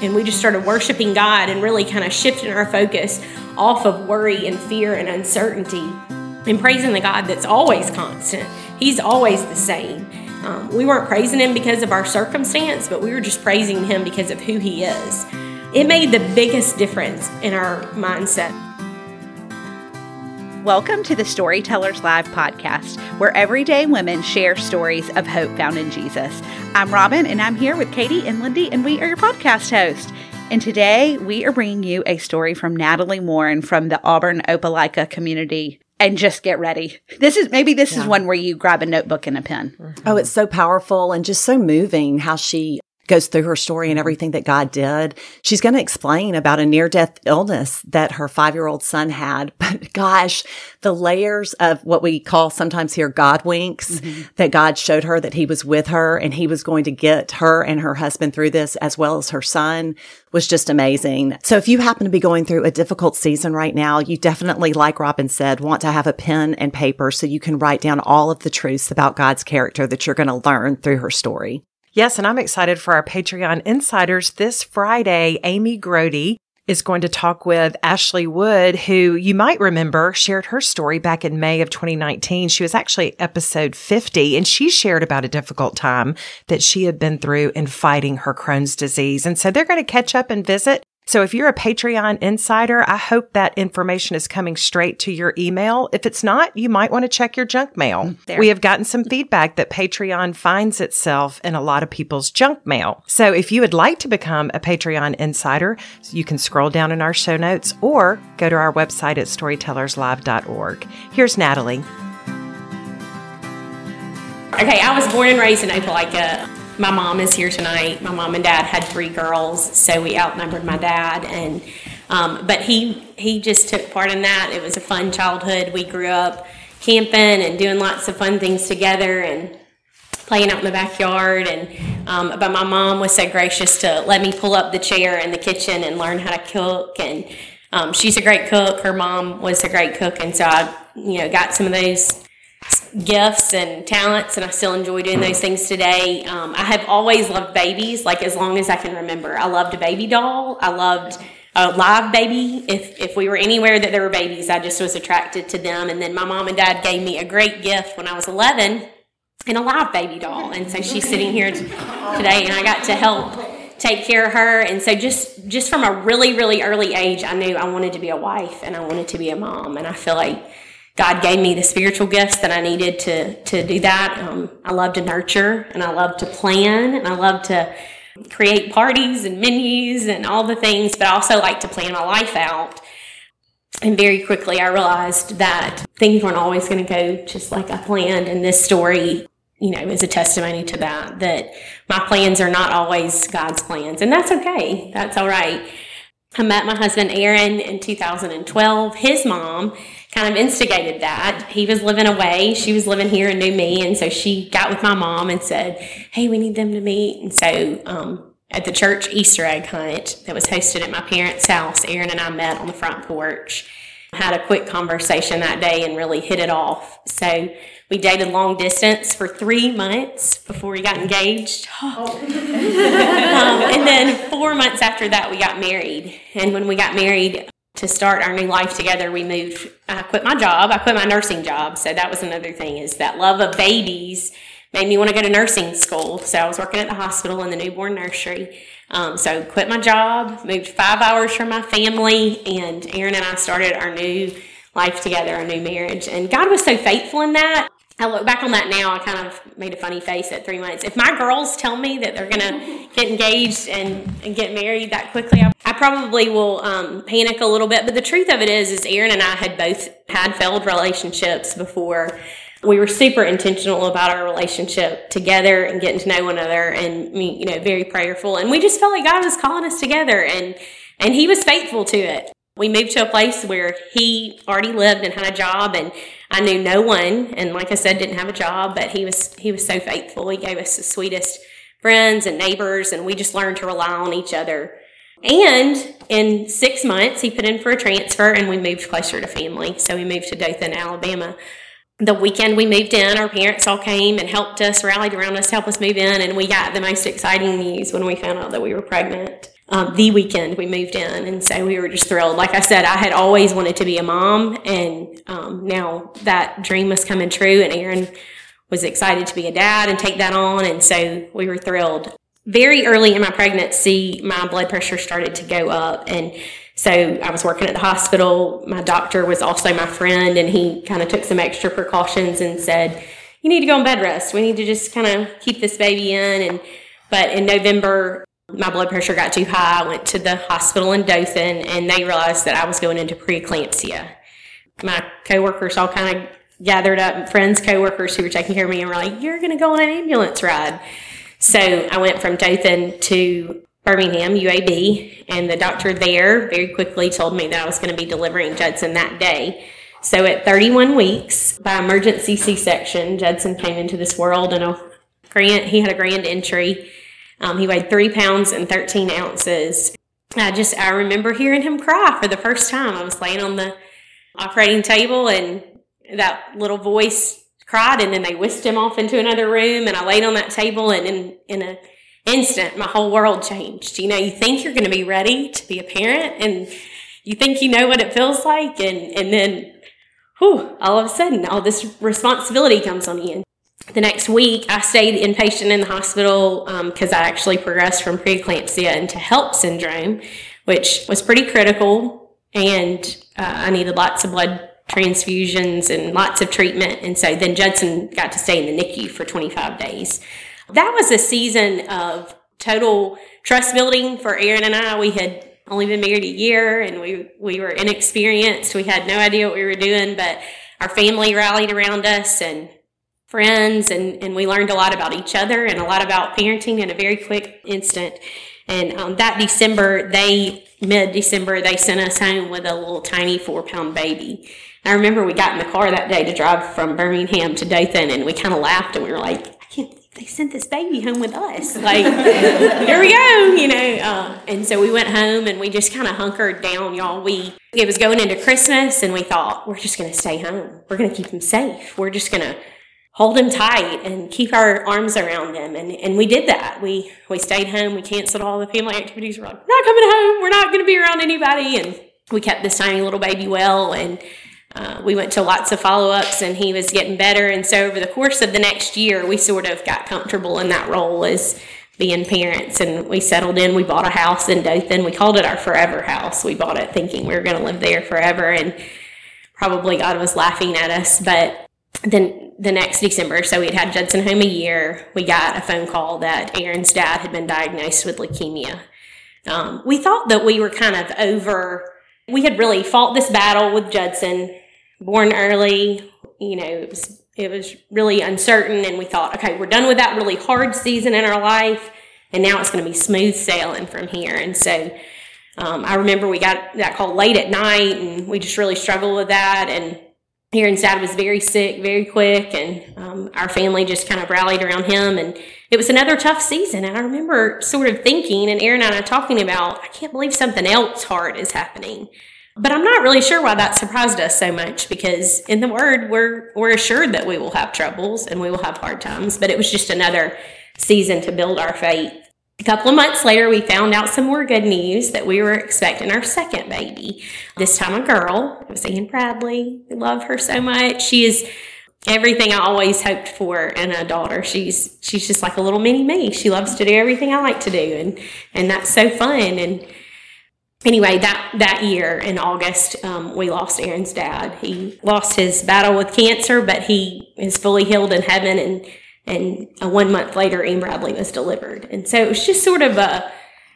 And we just started worshiping God and really kind of shifting our focus off of worry and fear and uncertainty and praising the God that's always constant. He's always the same. Um, we weren't praising Him because of our circumstance, but we were just praising Him because of who He is. It made the biggest difference in our mindset. Welcome to the Storytellers Live podcast, where everyday women share stories of hope found in Jesus. I'm Robin, and I'm here with Katie and Lindy, and we are your podcast hosts. And today we are bringing you a story from Natalie Warren from the Auburn Opelika community. And just get ready. This is maybe this yeah. is one where you grab a notebook and a pen. Oh, it's so powerful and just so moving how she goes through her story and everything that God did. She's going to explain about a near death illness that her five year old son had. But gosh, the layers of what we call sometimes here God winks mm-hmm. that God showed her that he was with her and he was going to get her and her husband through this as well as her son was just amazing. So if you happen to be going through a difficult season right now, you definitely, like Robin said, want to have a pen and paper so you can write down all of the truths about God's character that you're going to learn through her story. Yes, and I'm excited for our Patreon insiders this Friday. Amy Grote is going to talk with Ashley Wood, who you might remember shared her story back in May of 2019. She was actually episode 50 and she shared about a difficult time that she had been through in fighting her Crohn's disease. And so they're going to catch up and visit so if you're a Patreon insider, I hope that information is coming straight to your email. If it's not, you might want to check your junk mail. Mm, there. We have gotten some feedback that Patreon finds itself in a lot of people's junk mail. So if you would like to become a Patreon insider, you can scroll down in our show notes or go to our website at storytellerslive.org. Here's Natalie. Okay, I was born and raised in Opelika my mom is here tonight. My mom and dad had three girls, so we outnumbered my dad. And um, but he he just took part in that. It was a fun childhood. We grew up camping and doing lots of fun things together and playing out in the backyard. And um, but my mom was so gracious to let me pull up the chair in the kitchen and learn how to cook. And um, she's a great cook. Her mom was a great cook, and so I you know got some of those gifts and talents, and I still enjoy doing those things today. Um, I have always loved babies, like as long as I can remember. I loved a baby doll. I loved a live baby. If if we were anywhere that there were babies, I just was attracted to them. And then my mom and dad gave me a great gift when I was 11, and a live baby doll. And so she's sitting here today, and I got to help take care of her and so just just from a really really early age i knew i wanted to be a wife and i wanted to be a mom and i feel like God gave me the spiritual gifts that I needed to to do that. Um, I love to nurture and I love to plan and I love to create parties and menus and all the things, but I also like to plan my life out. And very quickly, I realized that things weren't always going to go just like I planned. And this story, you know, is a testimony to that, that my plans are not always God's plans. And that's okay. That's all right. I met my husband Aaron in 2012. His mom kind of instigated that. He was living away, she was living here and knew me, and so she got with my mom and said, "Hey, we need them to meet." And so um, at the church Easter egg hunt that was hosted at my parents' house, Aaron and I met on the front porch. Had a quick conversation that day and really hit it off. So we dated long distance for three months before we got engaged. Oh. um, and then four months after that, we got married. And when we got married, to start our new life together, we moved. I quit my job. I quit my nursing job. So that was another thing is that love of babies made me want to go to nursing school. So I was working at the hospital in the newborn nursery. Um, so quit my job, moved five hours from my family, and Aaron and I started our new life together, our new marriage. And God was so faithful in that. I look back on that now, I kind of made a funny face at three months. If my girls tell me that they're going to get engaged and, and get married that quickly, I, I probably will um, panic a little bit. But the truth of it is, is Aaron and I had both had failed relationships before. We were super intentional about our relationship together and getting to know one another and, you know, very prayerful. And we just felt like God was calling us together and, and he was faithful to it. We moved to a place where he already lived and had a job and I knew no one, and like I said, didn't have a job, but he was he was so faithful. He gave us the sweetest friends and neighbors, and we just learned to rely on each other. And in six months, he put in for a transfer, and we moved closer to family. So we moved to Dothan, Alabama. The weekend we moved in, our parents all came and helped us, rallied around us to help us move in, and we got the most exciting news when we found out that we were pregnant. Um, the weekend we moved in. And so we were just thrilled. Like I said, I had always wanted to be a mom, and um, now that dream was coming true, and Aaron was excited to be a dad and take that on. And so we were thrilled. Very early in my pregnancy, my blood pressure started to go up. And so I was working at the hospital. My doctor was also my friend, and he kind of took some extra precautions and said, You need to go on bed rest. We need to just kind of keep this baby in. And but in November, my blood pressure got too high. I went to the hospital in Dothan and they realized that I was going into preeclampsia. My coworkers all kind of gathered up, friends, coworkers who were taking care of me, and were like, You're going to go on an ambulance ride. So I went from Dothan to Birmingham, UAB, and the doctor there very quickly told me that I was going to be delivering Judson that day. So at 31 weeks, by emergency C section, Judson came into this world and a grand, he had a grand entry um, he weighed three pounds and 13 ounces. I just, I remember hearing him cry for the first time. I was laying on the operating table and that little voice cried and then they whisked him off into another room and I laid on that table and in, in an instant, my whole world changed. You know, you think you're going to be ready to be a parent and you think you know what it feels like and, and then, whew, all of a sudden all this responsibility comes on you the next week, I stayed inpatient in the hospital because um, I actually progressed from preeclampsia into HELLP syndrome, which was pretty critical. And uh, I needed lots of blood transfusions and lots of treatment. And so then Judson got to stay in the NICU for 25 days. That was a season of total trust building for Aaron and I. We had only been married a year and we, we were inexperienced. We had no idea what we were doing, but our family rallied around us and friends and, and we learned a lot about each other and a lot about parenting in a very quick instant. And um, that December, they, mid December, they sent us home with a little tiny four pound baby. I remember we got in the car that day to drive from Birmingham to Dothan and we kind of laughed and we were like, I can't believe they sent this baby home with us. Like, here we go, you know. Uh, and so we went home and we just kind of hunkered down, y'all. We, it was going into Christmas and we thought, we're just going to stay home. We're going to keep them safe. We're just going to hold him tight and keep our arms around him. And, and we did that. We, we stayed home. We canceled all the family activities. We're like, we're not coming home. We're not going to be around anybody. And we kept this tiny little baby well. And uh, we went to lots of follow ups and he was getting better. And so over the course of the next year, we sort of got comfortable in that role as being parents and we settled in. We bought a house in Dothan. We called it our forever house. We bought it thinking we were going to live there forever. And probably God was laughing at us. But then the next December, so we'd had Judson home a year, we got a phone call that Aaron's dad had been diagnosed with leukemia. Um, we thought that we were kind of over, we had really fought this battle with Judson, born early, you know, it was, it was really uncertain. And we thought, okay, we're done with that really hard season in our life. And now it's going to be smooth sailing from here. And so um, I remember we got that call late at night and we just really struggled with that. And Aaron's dad was very sick very quick, and um, our family just kind of rallied around him. And it was another tough season. And I remember sort of thinking, and Aaron and I talking about, I can't believe something else hard is happening. But I'm not really sure why that surprised us so much because in the Word, we're, we're assured that we will have troubles and we will have hard times. But it was just another season to build our faith. A couple of months later, we found out some more good news that we were expecting our second baby. This time, a girl. It was Ann Bradley. We love her so much. She is everything I always hoped for in a daughter. She's she's just like a little mini me. She loves to do everything I like to do, and and that's so fun. And anyway, that that year in August, um, we lost Aaron's dad. He lost his battle with cancer, but he is fully healed in heaven and and uh, one month later, Ann Bradley was delivered. And so it was just sort of a,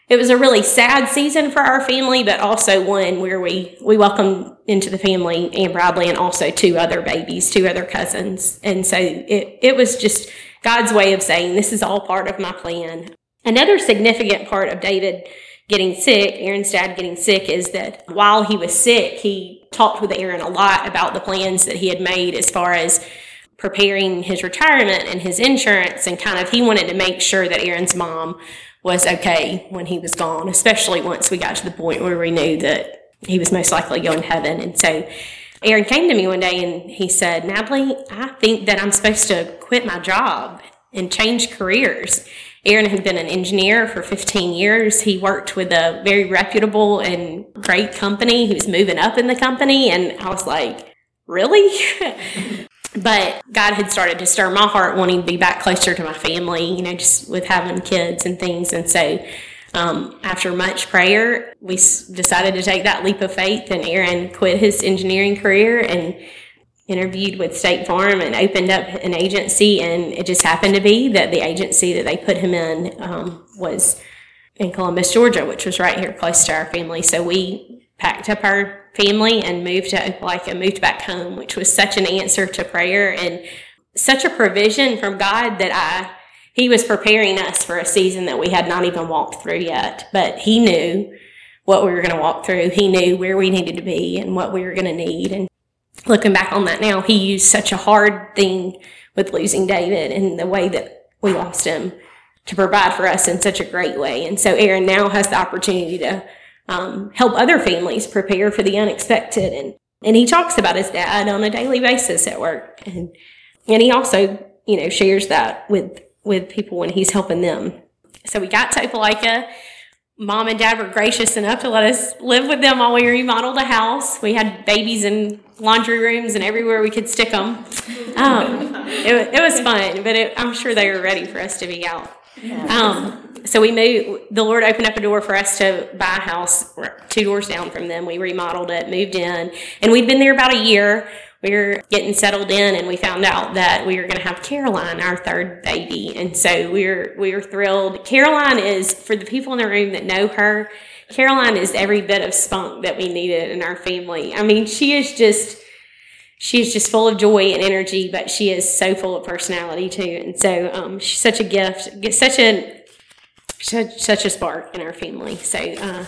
it was a really sad season for our family, but also one where we, we welcomed into the family Ann Bradley and also two other babies, two other cousins. And so it, it was just God's way of saying, this is all part of my plan. Another significant part of David getting sick, Aaron's dad getting sick, is that while he was sick, he talked with Aaron a lot about the plans that he had made as far as preparing his retirement and his insurance and kind of he wanted to make sure that Aaron's mom was okay when he was gone, especially once we got to the point where we knew that he was most likely going to heaven. And so Aaron came to me one day and he said, Natalie, I think that I'm supposed to quit my job and change careers. Aaron had been an engineer for 15 years. He worked with a very reputable and great company. He was moving up in the company. And I was like, really? but God had started to stir my heart wanting to be back closer to my family, you know, just with having kids and things. And so um, after much prayer, we decided to take that leap of faith, and Aaron quit his engineering career and interviewed with State Farm and opened up an agency. And it just happened to be that the agency that they put him in um, was in Columbus, Georgia, which was right here close to our family. So we packed up our family and moved to Opelika, moved back home, which was such an answer to prayer and such a provision from God that I he was preparing us for a season that we had not even walked through yet. But he knew what we were going to walk through. He knew where we needed to be and what we were going to need. And looking back on that now, he used such a hard thing with losing David and the way that we lost him to provide for us in such a great way. And so Aaron now has the opportunity to um, help other families prepare for the unexpected. And, and he talks about his dad on a daily basis at work. And, and he also, you know, shares that with, with people when he's helping them. So we got to Opelika mom and dad were gracious enough to let us live with them while we remodeled a house. We had babies in laundry rooms and everywhere we could stick them. Um, it, it, was fun, but it, I'm sure they were ready for us to be out. Um, so we moved, the Lord opened up a door for us to buy a house two doors down from them. We remodeled it, moved in, and we'd been there about a year we were getting settled in and we found out that we were going to have Caroline, our third baby. And so we were, we were thrilled. Caroline is, for the people in the room that know her, Caroline is every bit of spunk that we needed in our family. I mean, she is just, she is just full of joy and energy, but she is so full of personality too. And so um, she's such a gift, such a, such, such a spark in our family. So, uh,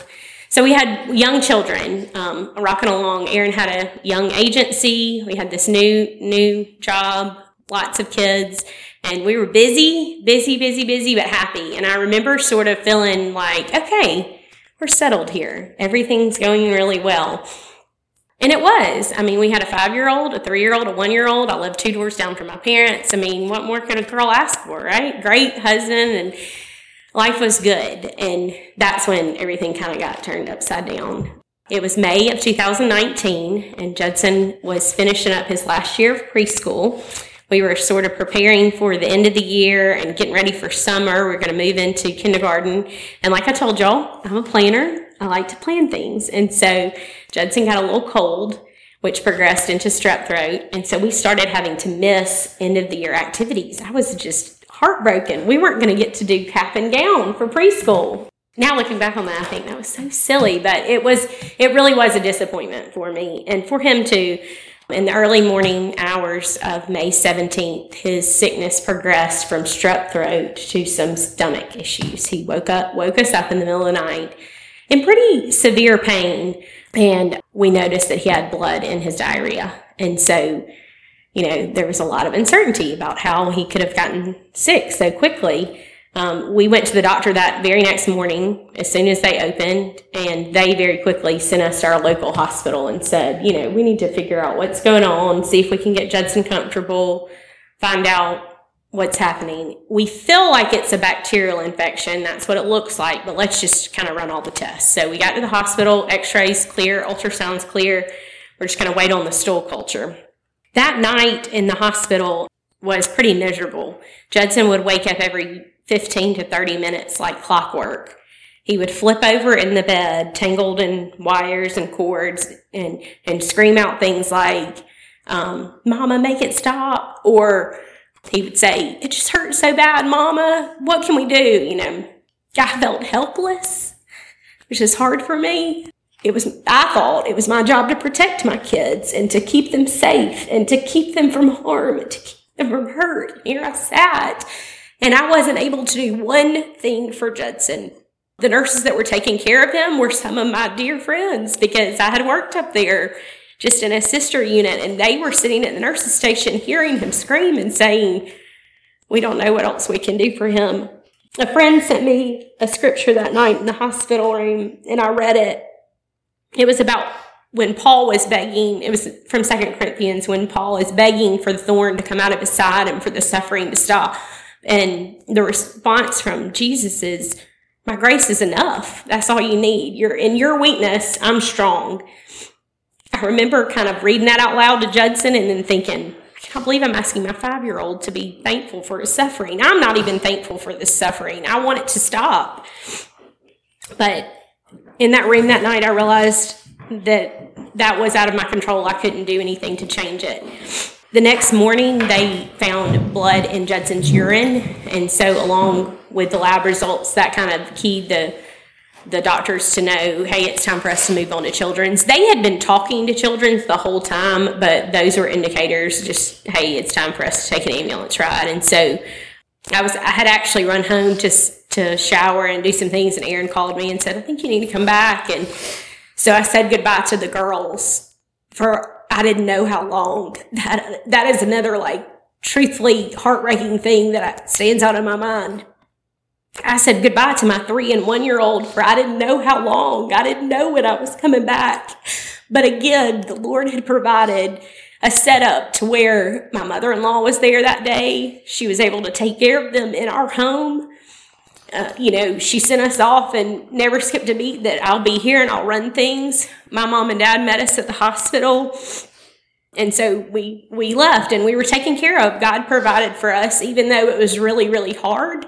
so we had young children um, rocking along. Aaron had a young agency. We had this new new job, lots of kids, and we were busy, busy, busy, busy, but happy. And I remember sort of feeling like, okay, we're settled here. Everything's going really well. And it was. I mean, we had a five year old, a three year old, a one year old. I lived two doors down from my parents. I mean, what more could a girl ask for, right? Great husband and life was good. And that's when everything kind of got turned upside down. It was May of 2019, and Judson was finishing up his last year of preschool. We were sort of preparing for the end of the year and getting ready for summer. We are going to move into kindergarten. And like I told y'all, I'm a planner. I like to plan things. And so Judson got a little cold, which progressed into strep throat. And so we started having to miss end of the year activities. I was just heartbroken. We weren't going to get to do cap and gown for preschool. Now looking back on that, I think that was so silly, but it was, it really was a disappointment for me and for him too. In the early morning hours of May 17th, his sickness progressed from strep throat to some stomach issues. He woke up, woke us up in the middle of the night in pretty severe pain, and we noticed that he had blood in his diarrhea. And so you know, there was a lot of uncertainty about how he could have gotten sick so quickly. Um, we went to the doctor that very next morning as soon as they opened, and they very quickly sent us to our local hospital and said, you know, we need to figure out what's going on, see if we can get Judson comfortable, find out what's happening. We feel like it's a bacterial infection. That's what it looks like, but let's just kind of run all the tests. So we got to the hospital, x rays clear, ultrasounds clear. We're just going to wait on the stool culture. That night in the hospital was pretty miserable. Judson would wake up every 15 to 30 minutes like clockwork. He would flip over in the bed, tangled in wires and cords, and, and scream out things like, um, Mama, make it stop. Or he would say, It just hurts so bad, Mama. What can we do? You know, I felt helpless, which is hard for me it was i thought it was my job to protect my kids and to keep them safe and to keep them from harm and to keep them from hurt here i sat and i wasn't able to do one thing for judson the nurses that were taking care of him were some of my dear friends because i had worked up there just in a sister unit and they were sitting at the nurses station hearing him scream and saying we don't know what else we can do for him a friend sent me a scripture that night in the hospital room and i read it it was about when Paul was begging, it was from Second Corinthians, when Paul is begging for the thorn to come out of his side and for the suffering to stop. And the response from Jesus is, My grace is enough. That's all you need. You're in your weakness, I'm strong. I remember kind of reading that out loud to Judson and then thinking, I can't believe I'm asking my five year old to be thankful for his suffering. I'm not even thankful for this suffering. I want it to stop. But in that room that night, I realized that that was out of my control. I couldn't do anything to change it. The next morning, they found blood in Judson's urine, and so along with the lab results, that kind of keyed the the doctors to know, hey, it's time for us to move on to children's. They had been talking to children's the whole time, but those were indicators just, hey, it's time for us to take an ambulance ride. And so I was, I had actually run home to, to shower and do some things, and Aaron called me and said, I think you need to come back. And so I said goodbye to the girls for, I didn't know how long. That, that is another, like, truthfully heartbreaking thing that stands out in my mind. I said goodbye to my three and one year old for I didn't know how long. I didn't know when I was coming back. But again, the Lord had provided a setup to where my mother in law was there that day. She was able to take care of them in our home. Uh, you know, she sent us off and never skipped a beat that I'll be here and I'll run things. My mom and dad met us at the hospital. And so we we left and we were taken care of. God provided for us, even though it was really, really hard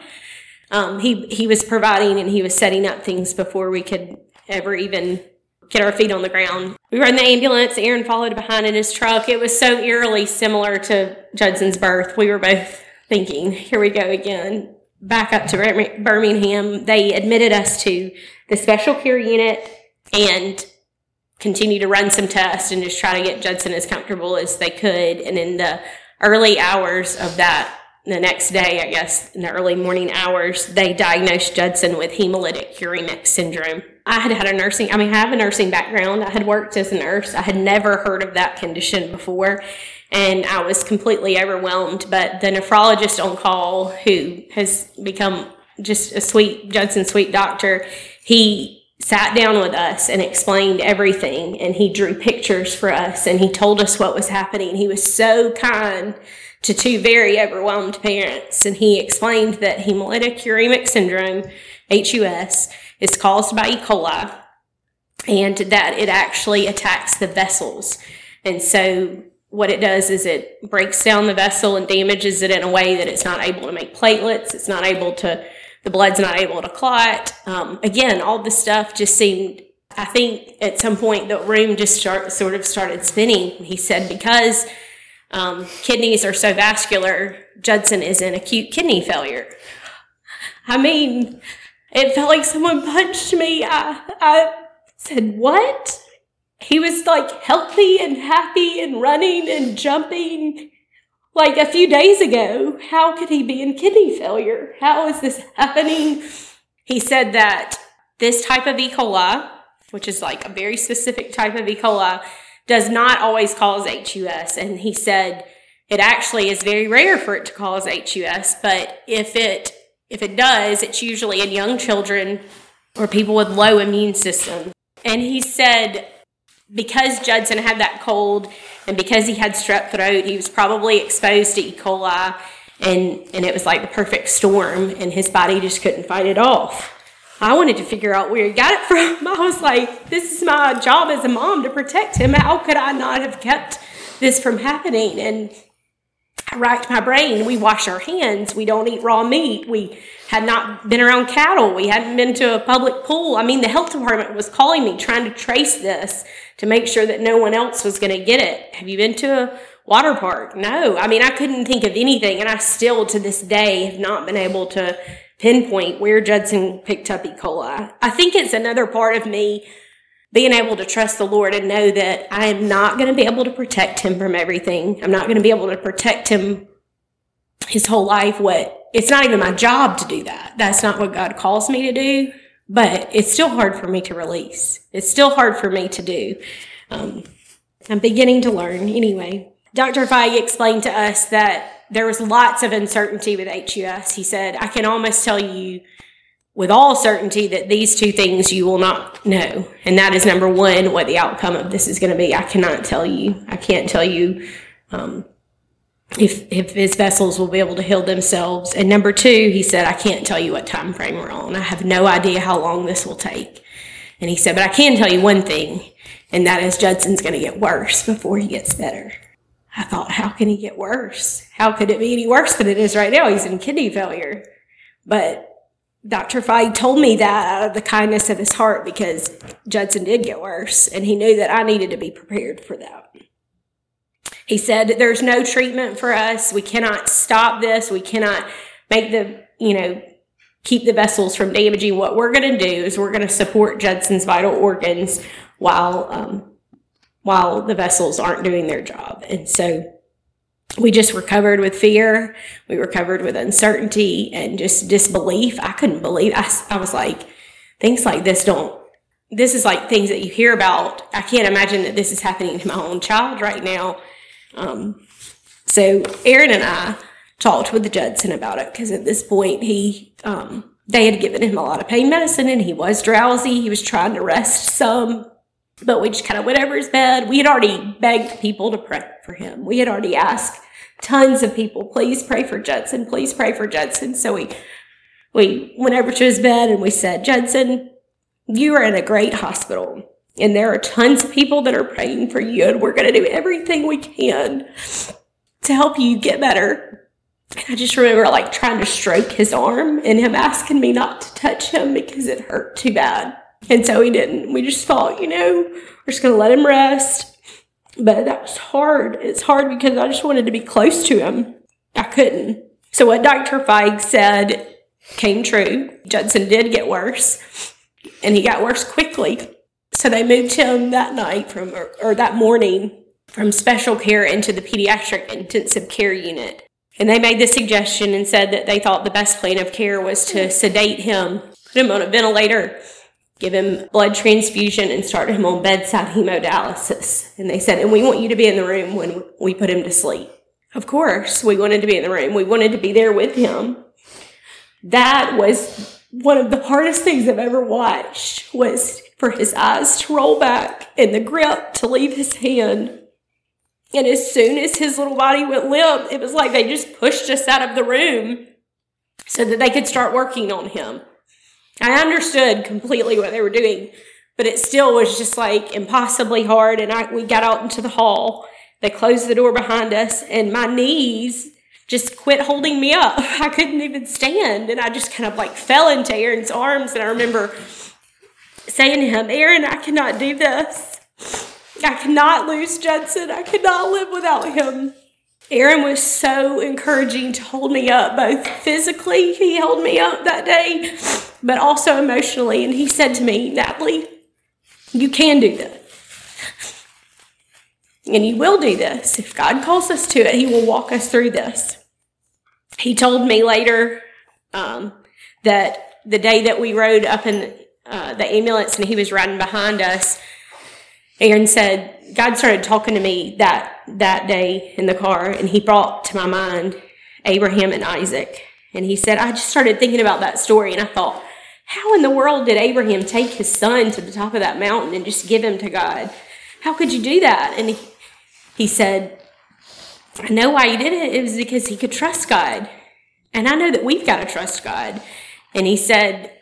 um, he he was providing and he was setting up things before we could ever even get our feet on the ground. We were in the ambulance. Aaron followed behind in his truck. It was so eerily similar to Judson's birth. We were both thinking, "Here we go again." Back up to Birmingham, they admitted us to the special care unit and continue to run some tests and just try to get Judson as comfortable as they could. And in the early hours of that the next day, I guess, in the early morning hours, they diagnosed Judson with hemolytic uremic syndrome. I had had a nursing, I mean, I have a nursing background. I had worked as a nurse. I had never heard of that condition before, and I was completely overwhelmed. But the nephrologist on call, who has become just a sweet, Judson sweet doctor, he sat down with us and explained everything, and he drew pictures for us, and he told us what was happening. He was so kind to two very overwhelmed parents. And he explained that hemolytic uremic syndrome, HUS, is caused by E. coli and that it actually attacks the vessels. And so what it does is it breaks down the vessel and damages it in a way that it's not able to make platelets. It's not able to, the blood's not able to clot. Um, again, all this stuff just seemed, I think at some point the room just start, sort of started spinning. He said, because um, kidneys are so vascular, Judson is in acute kidney failure. I mean, it felt like someone punched me. I, I said, What? He was like healthy and happy and running and jumping like a few days ago. How could he be in kidney failure? How is this happening? He said that this type of E. coli, which is like a very specific type of E. coli, does not always cause HUS. And he said it actually is very rare for it to cause HUS, but if it if it does, it's usually in young children or people with low immune system. And he said because Judson had that cold and because he had strep throat, he was probably exposed to E. coli and and it was like the perfect storm and his body just couldn't fight it off. I wanted to figure out where he got it from. I was like, this is my job as a mom to protect him. How could I not have kept this from happening? And I racked my brain. We wash our hands. We don't eat raw meat. We had not been around cattle. We hadn't been to a public pool. I mean, the health department was calling me trying to trace this to make sure that no one else was going to get it. Have you been to a water park? No. I mean, I couldn't think of anything. And I still, to this day, have not been able to pinpoint where Judson picked up E. coli. I think it's another part of me being able to trust the Lord and know that I am not going to be able to protect him from everything. I'm not going to be able to protect him his whole life. What it's not even my job to do that. That's not what God calls me to do. But it's still hard for me to release. It's still hard for me to do. Um, I'm beginning to learn anyway. Dr. Feig explained to us that there was lots of uncertainty with HUS. He said, I can almost tell you with all certainty that these two things you will not know. And that is number one, what the outcome of this is going to be. I cannot tell you. I can't tell you um, if if his vessels will be able to heal themselves. And number two, he said, I can't tell you what time frame we're on. I have no idea how long this will take. And he said, but I can tell you one thing, and that is Judson's going to get worse before he gets better. I thought, how can he get worse? How could it be any worse than it is right now? He's in kidney failure. But Dr. Feig told me that out of the kindness of his heart because Judson did get worse, and he knew that I needed to be prepared for that. He said, There's no treatment for us. We cannot stop this. We cannot make the, you know, keep the vessels from damaging. What we're going to do is we're going to support Judson's vital organs while, um, while the vessels aren't doing their job. And so we just recovered with fear. We recovered with uncertainty and just disbelief. I couldn't believe, I, I was like, things like this don't, this is like things that you hear about. I can't imagine that this is happening to my own child right now. Um, so Aaron and I talked with Judson about it because at this point he, um, they had given him a lot of pain medicine and he was drowsy. He was trying to rest some, but we just kind of went over his bed. We had already begged people to pray for him. We had already asked tons of people, please pray for Judson, please pray for Judson. So we, we went over to his bed and we said, Judson, you are in a great hospital. And there are tons of people that are praying for you, and we're going to do everything we can to help you get better. And I just remember like trying to stroke his arm and him asking me not to touch him because it hurt too bad. And so he didn't. We just thought, you know, we're just going to let him rest. But that was hard. It's hard because I just wanted to be close to him. I couldn't. So what Dr. Feig said came true. Judson did get worse, and he got worse quickly. So they moved him that night from, or, or that morning from special care into the pediatric intensive care unit. And they made the suggestion and said that they thought the best plan of care was to sedate him, put him on a ventilator, give him blood transfusion, and start him on bedside hemodialysis. And they said, and we want you to be in the room when we put him to sleep. Of course, we wanted to be in the room. We wanted to be there with him. That was one of the hardest things I've ever watched was for his eyes to roll back and the grip to leave his hand. And as soon as his little body went limp, it was like they just pushed us out of the room so that they could start working on him. I understood completely what they were doing, but it still was just like impossibly hard. And I, we got out into the hall. They closed the door behind us, and my knees just quit holding me up. I couldn't even stand. And I just kind of like fell into Aaron's arms. And I remember saying to him, Aaron, I cannot do this. I cannot lose Judson. I cannot live without him. Aaron was so encouraging to hold me up, both physically, he held me up that day, but also emotionally. And he said to me, Natalie, you can do this. And you will do this. If God calls us to it, He will walk us through this. He told me later um, that the day that we rode up in uh, the ambulance and he was riding behind us, Aaron said, God started talking to me that that day in the car, and he brought to my mind Abraham and Isaac. And he said, I just started thinking about that story, and I thought, how in the world did Abraham take his son to the top of that mountain and just give him to God? How could you do that? And he, he said, I know why he did it. It was because he could trust God. And I know that we've got to trust God. And he said,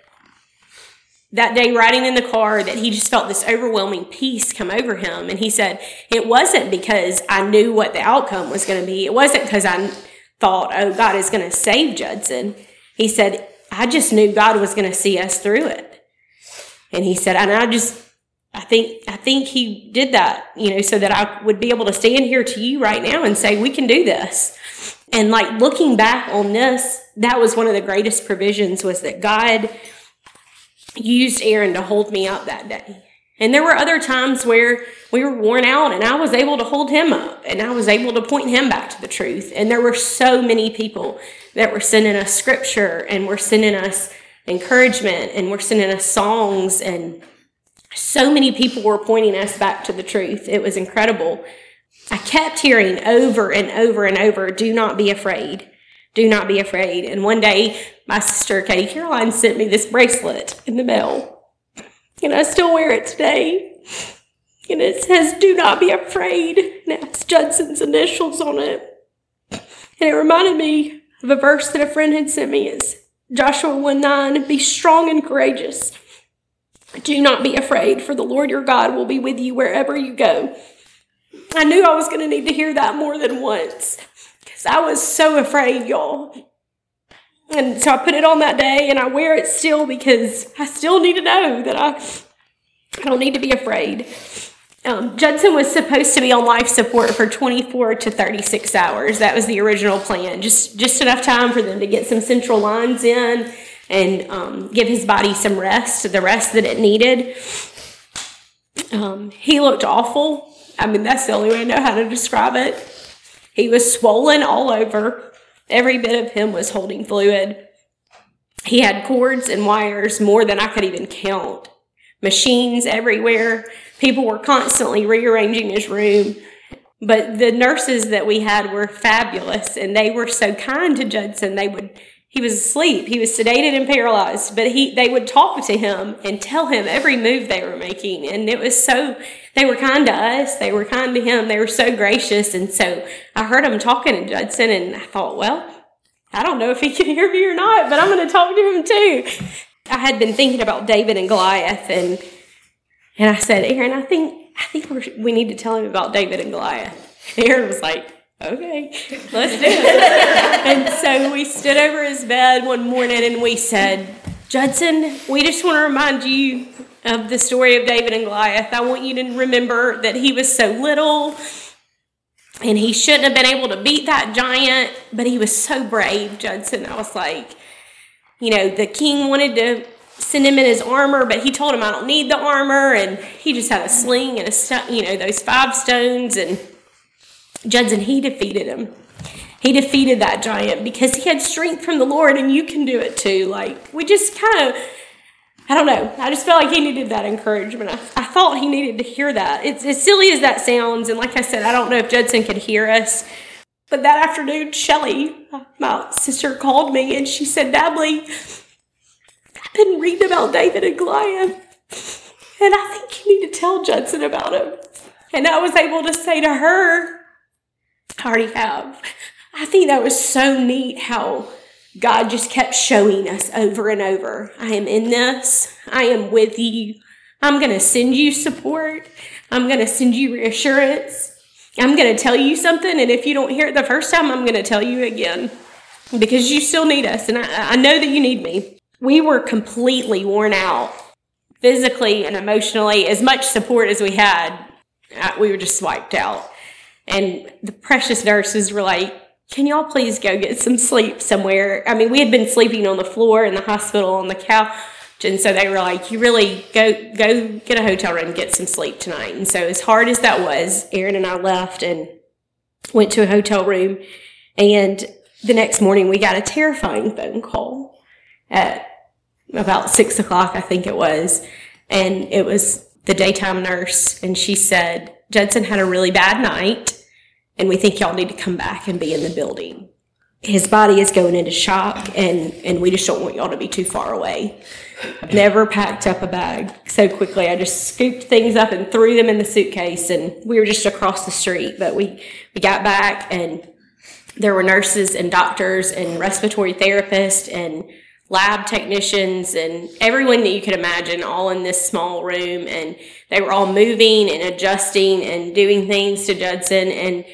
that day riding in the car that he just felt this overwhelming peace come over him. And he said, it wasn't because I knew what the outcome was going to be. It wasn't because I thought, oh, God is going to save Judson. He said, I just knew God was going to see us through it. And he said, and I just, I think, I think he did that, you know, so that I would be able to stand here to you right now and say, we can do this. And like looking back on this, that was one of the greatest provisions was that God used Aaron to hold me up that day. And there were other times where we were worn out and I was able to hold him up and I was able to point him back to the truth. And there were so many people that were sending us scripture and were sending us encouragement and were sending us songs and so many people were pointing us back to the truth. It was incredible. I kept hearing over and over and over, do not be afraid. Do not be afraid. And one day, my sister, Katie Caroline, sent me this bracelet in the mail. And I still wear it today. And it says, Do not be afraid. And it has Judson's initials on it. And it reminded me of a verse that a friend had sent me. It's Joshua 1 9, be strong and courageous. Do not be afraid, for the Lord your God will be with you wherever you go. I knew I was going to need to hear that more than once I was so afraid, y'all. And so I put it on that day and I wear it still because I still need to know that I, I don't need to be afraid. Um, Judson was supposed to be on life support for 24 to 36 hours. That was the original plan. Just just enough time for them to get some central lines in and um, give his body some rest, the rest that it needed. Um, he looked awful. I mean, that's the only way I know how to describe it. He was swollen all over. Every bit of him was holding fluid. He had cords and wires more than I could even count. Machines everywhere. People were constantly rearranging his room. But the nurses that we had were fabulous and they were so kind to Judson. They would he was asleep. He was sedated and paralyzed, but he they would talk to him and tell him every move they were making. And it was so they were kind to us, they were kind to him, they were so gracious. And so I heard him talking to Judson and I thought, well, I don't know if he can hear me or not, but I'm gonna talk to him too. I had been thinking about David and Goliath and and I said, Aaron, I think I think we need to tell him about David and Goliath. Aaron was like, okay, let's do it. and so we stood over his bed one morning and we said, Judson, we just want to remind you of the story of David and Goliath. I want you to remember that he was so little and he shouldn't have been able to beat that giant, but he was so brave, Judson. I was like, you know, the king wanted to send him in his armor, but he told him, I don't need the armor. And he just had a sling and a, you know, those five stones and Judson, he defeated him. He defeated that giant because he had strength from the Lord, and you can do it too. Like, we just kind of, I don't know. I just felt like he needed that encouragement. I, I thought he needed to hear that. It's as silly as that sounds, and like I said, I don't know if Judson could hear us. But that afternoon, Shelly, uh, my sister, called me and she said, Natalie, I've been reading about David and Goliath, and I think you need to tell Judson about him. And I was able to say to her, I already have. I think that was so neat how God just kept showing us over and over I am in this, I am with you. I'm going to send you support, I'm going to send you reassurance. I'm going to tell you something, and if you don't hear it the first time, I'm going to tell you again because you still need us, and I, I know that you need me. We were completely worn out physically and emotionally. As much support as we had, uh, we were just wiped out. And the precious nurses were like, can y'all please go get some sleep somewhere? I mean, we had been sleeping on the floor in the hospital on the couch. And so they were like, you really go, go get a hotel room, get some sleep tonight. And so as hard as that was, Aaron and I left and went to a hotel room. And the next morning we got a terrifying phone call at about six o'clock, I think it was. And it was the daytime nurse. And she said, Judson had a really bad night, and we think y'all need to come back and be in the building. His body is going into shock, and, and we just don't want y'all to be too far away. I've never packed up a bag so quickly. I just scooped things up and threw them in the suitcase, and we were just across the street. But we, we got back, and there were nurses and doctors and respiratory therapists and lab technicians and everyone that you could imagine all in this small room. And they were all moving and adjusting and doing things to Judson. And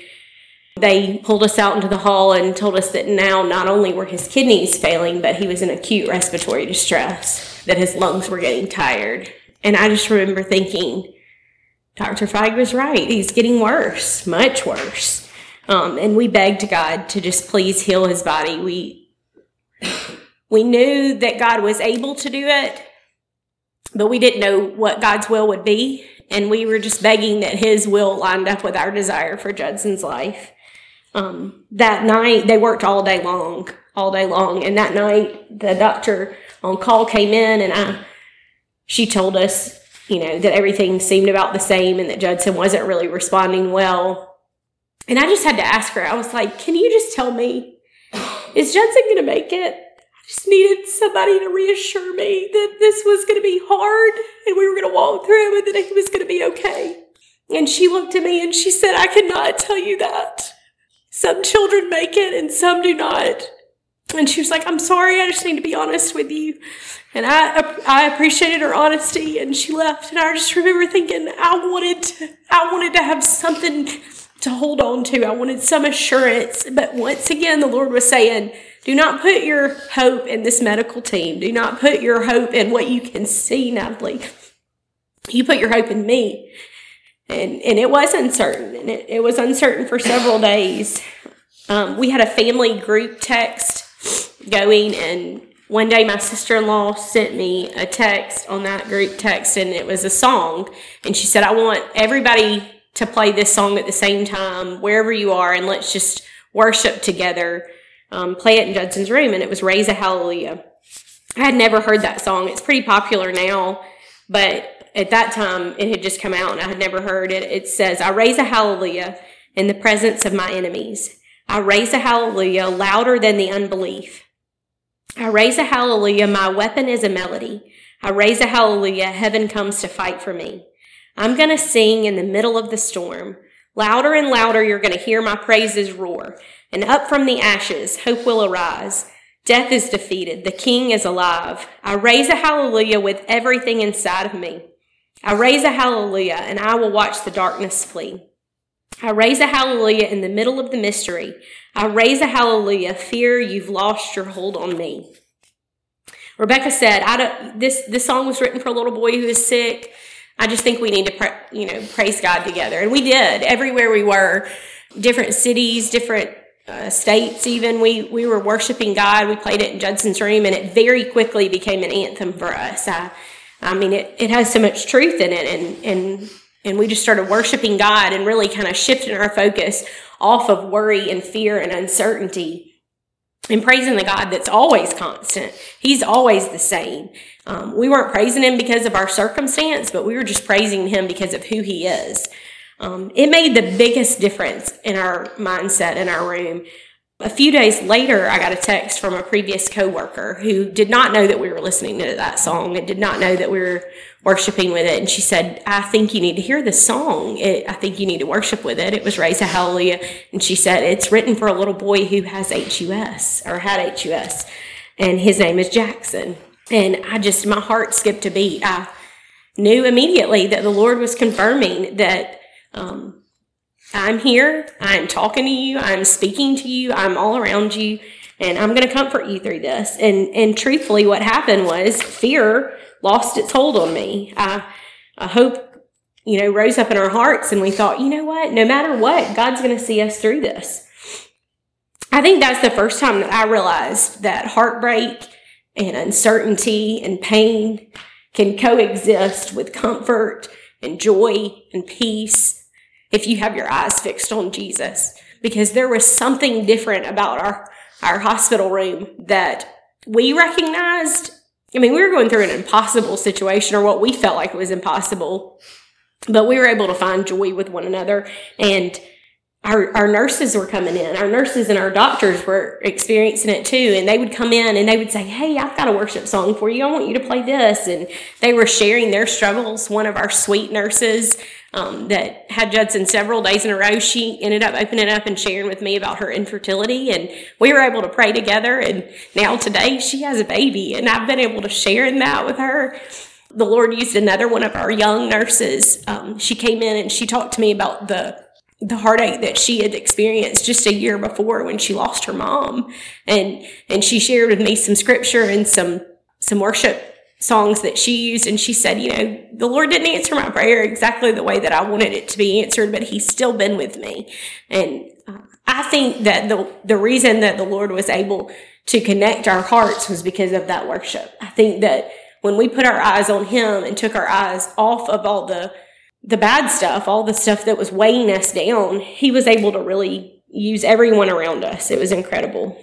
they pulled us out into the hall and told us that now not only were his kidneys failing but he was in acute respiratory distress that his lungs were getting tired. And I just remember thinking Dr. Feig was right. He's getting worse much worse. Um, and we begged God to just please heal his body. We we knew that God was able to do it, but we didn't know what God's will would be. And we were just begging that His will lined up with our desire for Judson's life. Um, that night, they worked all day long, all day long. And that night, the doctor on call came in and I, she told us, you know, that everything seemed about the same and that Judson wasn't really responding well. And I just had to ask her, I was like, can you just tell me, is Judson going to make it? Just needed somebody to reassure me that this was going to be hard and we were going to walk through and that he was going to be okay. And she looked at me and she said, I cannot tell you that. some children make it and some do not. And she was like, I'm sorry, I just need to be honest with you. And I, I appreciated her honesty and she left. And I just remember thinking, I wanted to, I wanted to have something to hold on to. I wanted some assurance. But once again, the Lord was saying, do not put your hope in this medical team. Do not put your hope in what you can see, Natalie. You put your hope in me. And, and it was uncertain, and it, it was uncertain for several days. Um, we had a family group text going, and one day my sister in law sent me a text on that group text, and it was a song. And she said, I want everybody to play this song at the same time, wherever you are, and let's just worship together. Um, play it in Judson's room, and it was Raise a Hallelujah. I had never heard that song. It's pretty popular now, but at that time it had just come out and I had never heard it. It says, I raise a hallelujah in the presence of my enemies. I raise a hallelujah louder than the unbelief. I raise a hallelujah. My weapon is a melody. I raise a hallelujah. Heaven comes to fight for me. I'm going to sing in the middle of the storm. Louder and louder, you're going to hear my praises roar. And up from the ashes, hope will arise. Death is defeated. The king is alive. I raise a hallelujah with everything inside of me. I raise a hallelujah and I will watch the darkness flee. I raise a hallelujah in the middle of the mystery. I raise a hallelujah. Fear, you've lost your hold on me. Rebecca said, I don't, this, this song was written for a little boy who is sick. I just think we need to, you know, praise God together. And we did everywhere we were, different cities, different uh, states even. We, we were worshiping God. We played it in Judson's room and it very quickly became an anthem for us. I, I mean, it, it has so much truth in it, and and and we just started worshiping God and really kind of shifting our focus off of worry and fear and uncertainty and praising the God that's always constant. He's always the same. Um, we weren't praising Him because of our circumstance, but we were just praising Him because of who He is. Um, it made the biggest difference in our mindset in our room a few days later, I got a text from a previous coworker who did not know that we were listening to that song and did not know that we were worshiping with it. And she said, I think you need to hear this song. It, I think you need to worship with it. It was Raise a Hallelujah. And she said, It's written for a little boy who has HUS or had HUS. And his name is Jackson. And I just, my heart skipped a beat. I knew immediately that the Lord was confirming that um, I'm here. I'm talking to you. I'm speaking to you. I'm all around you. And I'm going to comfort you through this. And, and truthfully, what happened was fear lost its hold on me. I, I hope, you know, rose up in our hearts and we thought, you know what? No matter what, God's going to see us through this. I think that's the first time that I realized that heartbreak and uncertainty and pain can coexist with comfort and joy and peace if you have your eyes fixed on Jesus. Because there was something different about our, our hospital room that we recognized. I mean, we were going through an impossible situation or what we felt like was impossible, but we were able to find joy with one another. And our, our nurses were coming in. Our nurses and our doctors were experiencing it too. And they would come in and they would say, Hey, I've got a worship song for you. I want you to play this. And they were sharing their struggles. One of our sweet nurses um, that had Judson several days in a row, she ended up opening up and sharing with me about her infertility. And we were able to pray together. And now today she has a baby. And I've been able to share in that with her. The Lord used another one of our young nurses. Um, she came in and she talked to me about the the heartache that she had experienced just a year before when she lost her mom and and she shared with me some scripture and some some worship songs that she used and she said you know the lord didn't answer my prayer exactly the way that i wanted it to be answered but he's still been with me and uh, i think that the the reason that the lord was able to connect our hearts was because of that worship i think that when we put our eyes on him and took our eyes off of all the the bad stuff, all the stuff that was weighing us down, he was able to really use everyone around us. It was incredible.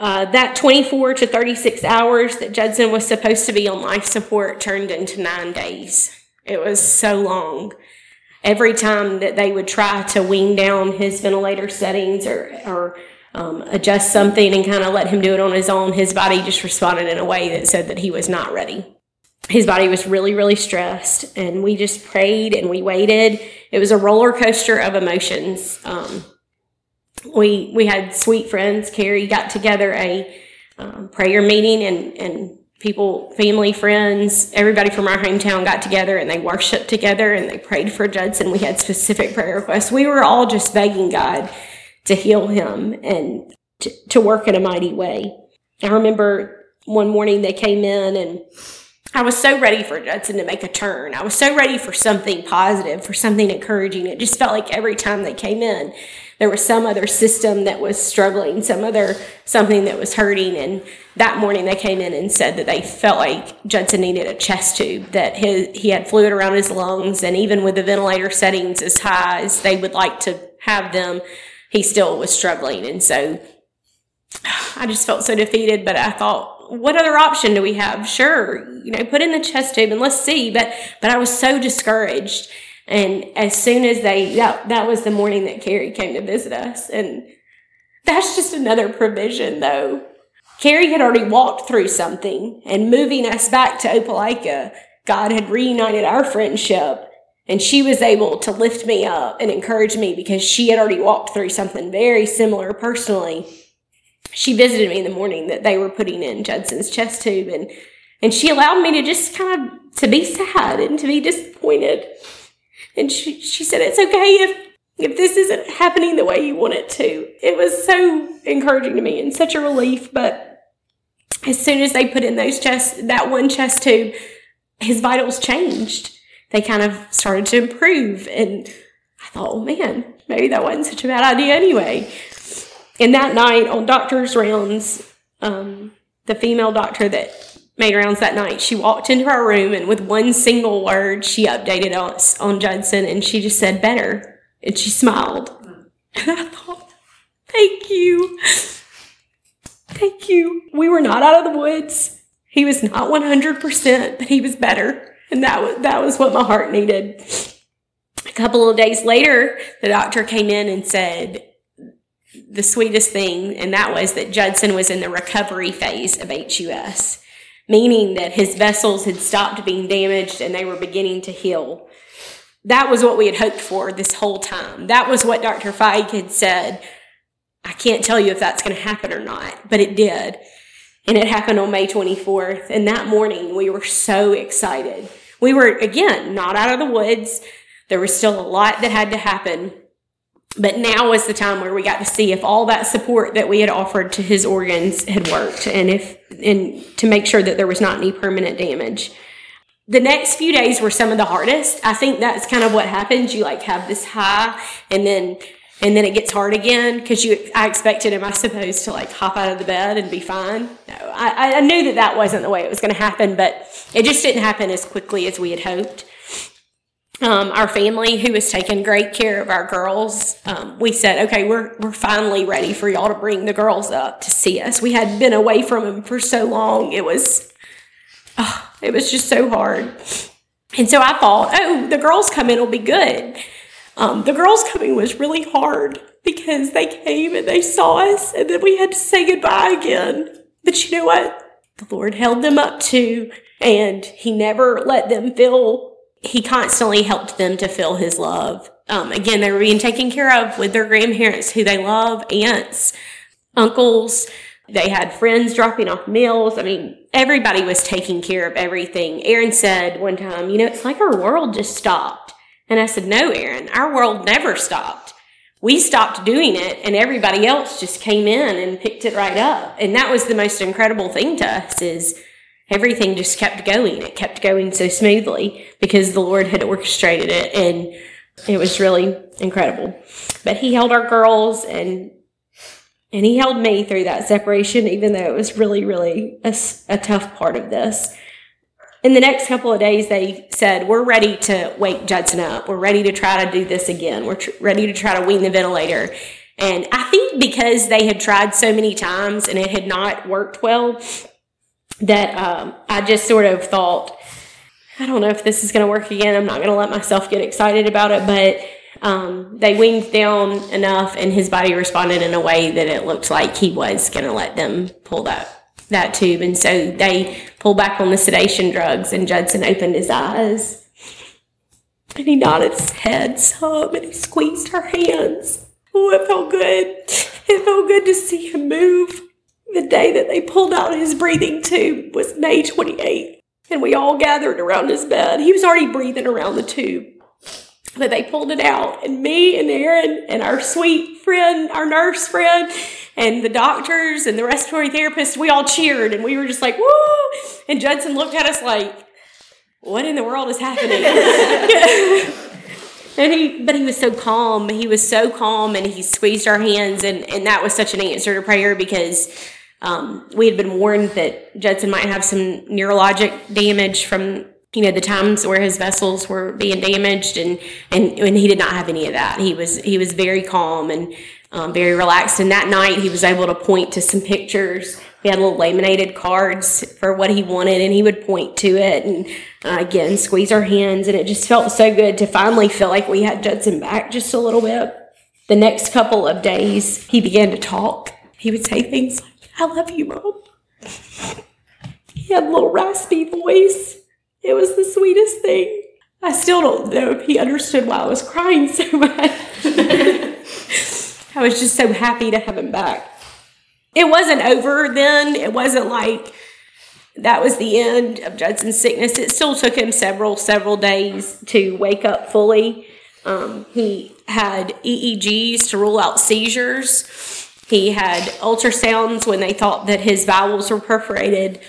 Uh, that 24 to 36 hours that Judson was supposed to be on life support turned into nine days. It was so long. Every time that they would try to wean down his ventilator settings or, or um, adjust something and kind of let him do it on his own, his body just responded in a way that said that he was not ready his body was really, really stressed, and we just prayed and we waited. It was a roller coaster of emotions. Um, we we had sweet friends. Carrie got together a um, prayer meeting, and and people, family, friends, everybody from our hometown got together and they worshiped together and they prayed for Judson. We had specific prayer requests. We were all just begging God to heal him and to, to work in a mighty way. I remember one morning they came in and I was so ready for Judson to make a turn. I was so ready for something positive, for something encouraging. It just felt like every time they came in, there was some other system that was struggling, some other something that was hurting. And that morning they came in and said that they felt like Judson needed a chest tube, that his, he had fluid around his lungs, and even with the ventilator settings as high as they would like to have them, he still was struggling. And so I just felt so defeated, but I thought, what other option do we have? Sure, you know, put in the chest tube and let's see. But but I was so discouraged. And as soon as they, that, that was the morning that Carrie came to visit us. And that's just another provision, though. Carrie had already walked through something, and moving us back to Opelika, God had reunited our friendship. And she was able to lift me up and encourage me because she had already walked through something very similar personally. She visited me in the morning that they were putting in Judson's chest tube and and she allowed me to just kind of to be sad and to be disappointed and she, she said, It's okay if, if this isn't happening the way you want it to. It was so encouraging to me and such a relief. But as soon as they put in those chest, that one chest tube, his vitals changed. They kind of started to improve. And I thought, oh man, maybe that wasn't such a bad idea anyway. And that night on doctor's rounds, um, the female doctor that made rounds that night. She walked into our room and with one single word, she updated us on Judson and she just said, better. And she smiled. And I thought, thank you. Thank you. We were not out of the woods. He was not 100%, but he was better. And that was, that was what my heart needed. A couple of days later, the doctor came in and said, the sweetest thing, and that was that Judson was in the recovery phase of HUS meaning that his vessels had stopped being damaged and they were beginning to heal. That was what we had hoped for this whole time. That was what Dr. Feig had said. I can't tell you if that's going to happen or not, but it did. And it happened on May 24th. And that morning, we were so excited. We were, again, not out of the woods. There was still a lot that had to happen. But now was the time where we got to see if all that support that we had offered to his organs had worked and if and to make sure that there was not any permanent damage. The next few days were some of the hardest. I think that's kind of what happens. You like have this high and then and then it gets hard again because you I expected him I suppose to like hop out of the bed and be fine. No, I, I knew that that wasn't the way it was going to happen, but it just didn't happen as quickly as we had hoped um, our family who was taking great care of our girls, um, we said, okay, we're, we're finally ready for y'all to bring the girls up to see us. We had been away from them for so long. It was, oh, it was just so hard. And so I thought, oh, the girls coming will be good. Um, the girls coming was really hard because they came and they saw us and then we had to say goodbye again. But you know what? The Lord held them up too and he never let them feel he constantly helped them to feel his love. Um, again, they were being taken care of with their grandparents who they love, aunts, uncles. They had friends dropping off meals. I mean, everybody was taking care of everything. Aaron said one time, you know, it's like our world just stopped. And I said, no, Aaron, our world never stopped. We stopped doing it and everybody else just came in and picked it right up. And that was the most incredible thing to us is everything just kept going. It kept going so smoothly because the Lord had orchestrated it and it was really incredible. But he held our girls and and he held me through that separation, even though it was really, really a, a tough part of this. In the next couple of days, they said, We're ready to wake Judson up. We're ready to try to do this again. We're tr- ready to try to wean the ventilator. And I think because they had tried so many times and it had not worked well, that um, I just sort of thought, I don't know if this is going to work again. I'm not going to let myself get excited about it, but um, they weaned down enough, and his body responded in a way that it looked like he was going to let them pull that that tube, and so they pulled back on the sedation drugs, and Judson opened his eyes, and he nodded his head some, and he squeezed her hands, Oh, it felt good. It felt good to see him move. The day that they pulled out his breathing tube was May 28th, and we all gathered around his bed. He was already breathing around the tube. But they pulled it out, and me and Aaron and our sweet friend, our nurse friend, and the doctors and the respiratory therapist, we all cheered and we were just like, woo! And Judson looked at us like, what in the world is happening? and he, but he was so calm. He was so calm and he squeezed our hands. And, and that was such an answer to prayer because um, we had been warned that Judson might have some neurologic damage from you know the times where his vessels were being damaged and and and he did not have any of that. He was he was very calm and um, very relaxed. And that night he was able to point to some pictures. We had little laminated cards for what he wanted and he would point to it and uh, again squeeze our hands. And it just felt so good to finally feel like we had judson back just a little bit. The next couple of days he began to talk. He would say things like i love you mom he had a little raspy voice it was the sweetest thing. I still don't know if he understood why I was crying so much. I was just so happy to have him back. It wasn't over then. It wasn't like that was the end of Judson's sickness. It still took him several, several days to wake up fully. Um, he had EEGs to rule out seizures. He had ultrasounds when they thought that his bowels were perforated.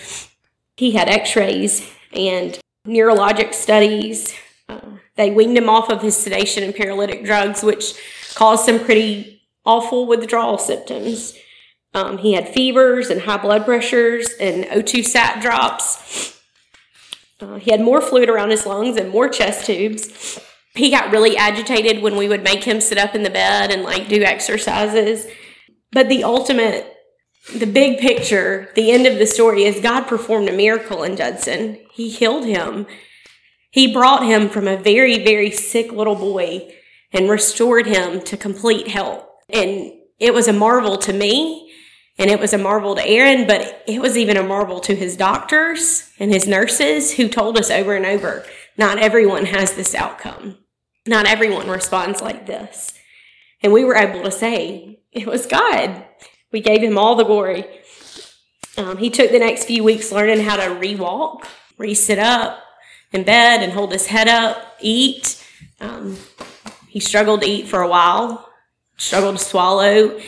He had x rays and neurologic studies. Uh, they weaned him off of his sedation and paralytic drugs, which caused some pretty awful withdrawal symptoms. Um, he had fevers and high blood pressures and O2 sat drops. Uh, he had more fluid around his lungs and more chest tubes. He got really agitated when we would make him sit up in the bed and like do exercises. But the ultimate the big picture, the end of the story is God performed a miracle in Judson. He healed him. He brought him from a very, very sick little boy and restored him to complete health. And it was a marvel to me and it was a marvel to Aaron, but it was even a marvel to his doctors and his nurses who told us over and over not everyone has this outcome. Not everyone responds like this. And we were able to say, it was God. We gave him all the glory. Um, he took the next few weeks learning how to re-walk, re-sit up in bed and hold his head up, eat. Um, he struggled to eat for a while, struggled to swallow.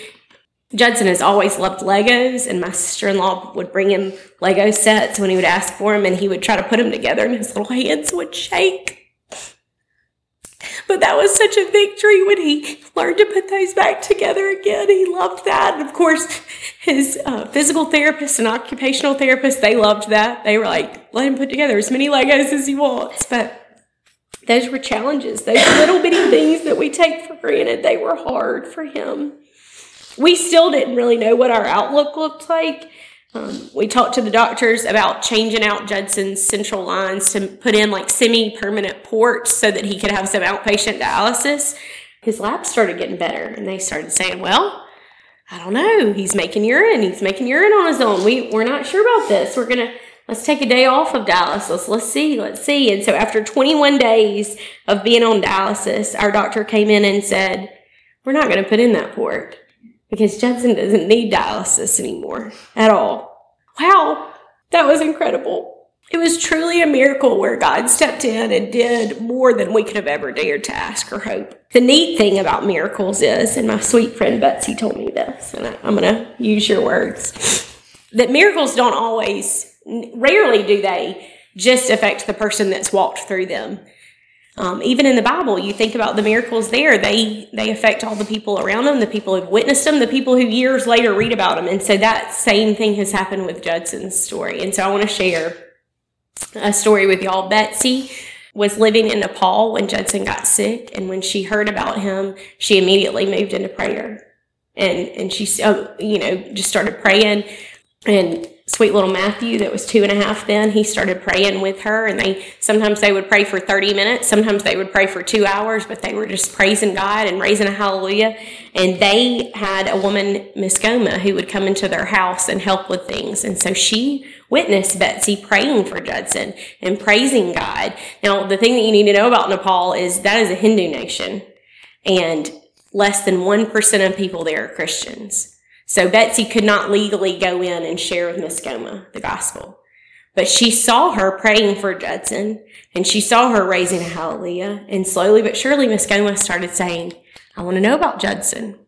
Judson has always loved Legos, and my sister in law would bring him Lego sets when he would ask for them, and he would try to put them together, and his little hands would shake. But that was such a victory when he learned to put those back together again. He loved that. And of course, his uh, physical therapist and occupational therapist, they loved that. They were like, let him put together as many Legos as he wants. But those were challenges. Those little bitty things that we take for granted, they were hard for him. We still didn't really know what our outlook looked like. Um, we talked to the doctors about changing out Judson's central lines to put in like semi permanent ports so that he could have some outpatient dialysis. His labs started getting better, and they started saying, Well, I don't know. He's making urine. He's making urine on his own. We, we're not sure about this. We're going to let's take a day off of dialysis. Let's see, let's see. And so after 21 days of being on dialysis, our doctor came in and said, We're not going to put in that port because Judson doesn't need dialysis anymore at all. Wow, that was incredible. It was truly a miracle where God stepped in and did more than we could have ever dared to ask or hope. The neat thing about miracles is, and my sweet friend Betsy told me this, and I'm going to use your words, that miracles don't always, rarely do they just affect the person that's walked through them. Um, even in the Bible, you think about the miracles there; they they affect all the people around them, the people who've witnessed them, the people who years later read about them. And so that same thing has happened with Judson's story. And so I want to share a story with y'all. Betsy was living in Nepal when Judson got sick, and when she heard about him, she immediately moved into prayer, and and she uh, you know just started praying and sweet little Matthew that was two and a half then, he started praying with her and they sometimes they would pray for 30 minutes, sometimes they would pray for two hours, but they were just praising God and raising a hallelujah. And they had a woman, Miss Goma, who would come into their house and help with things. And so she witnessed Betsy praying for Judson and praising God. Now, the thing that you need to know about Nepal is that is a Hindu nation. And less than 1% of people there are Christians. So Betsy could not legally go in and share with Miss Goma the gospel. But she saw her praying for Judson and she saw her raising a hallelujah. And slowly but surely, Miss Goma started saying, I want to know about Judson.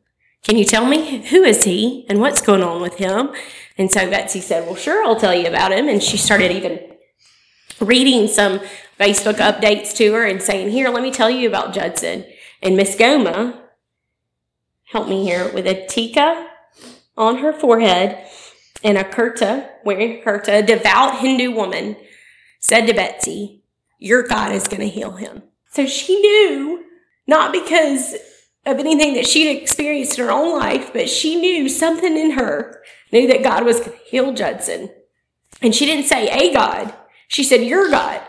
Can you tell me who is he and what's going on with him? And so Betsy said, Well, sure, I'll tell you about him. And she started even reading some Facebook updates to her and saying, Here, let me tell you about Judson. And Miss Goma, help me here, with a tika on her forehead and a kurta, wearing a kurta, a devout Hindu woman, said to Betsy, Your God is going to heal him. So she knew, not because of anything that she'd experienced in her own life, but she knew something in her knew that God was going to heal Judson. And she didn't say a God. She said, Your God,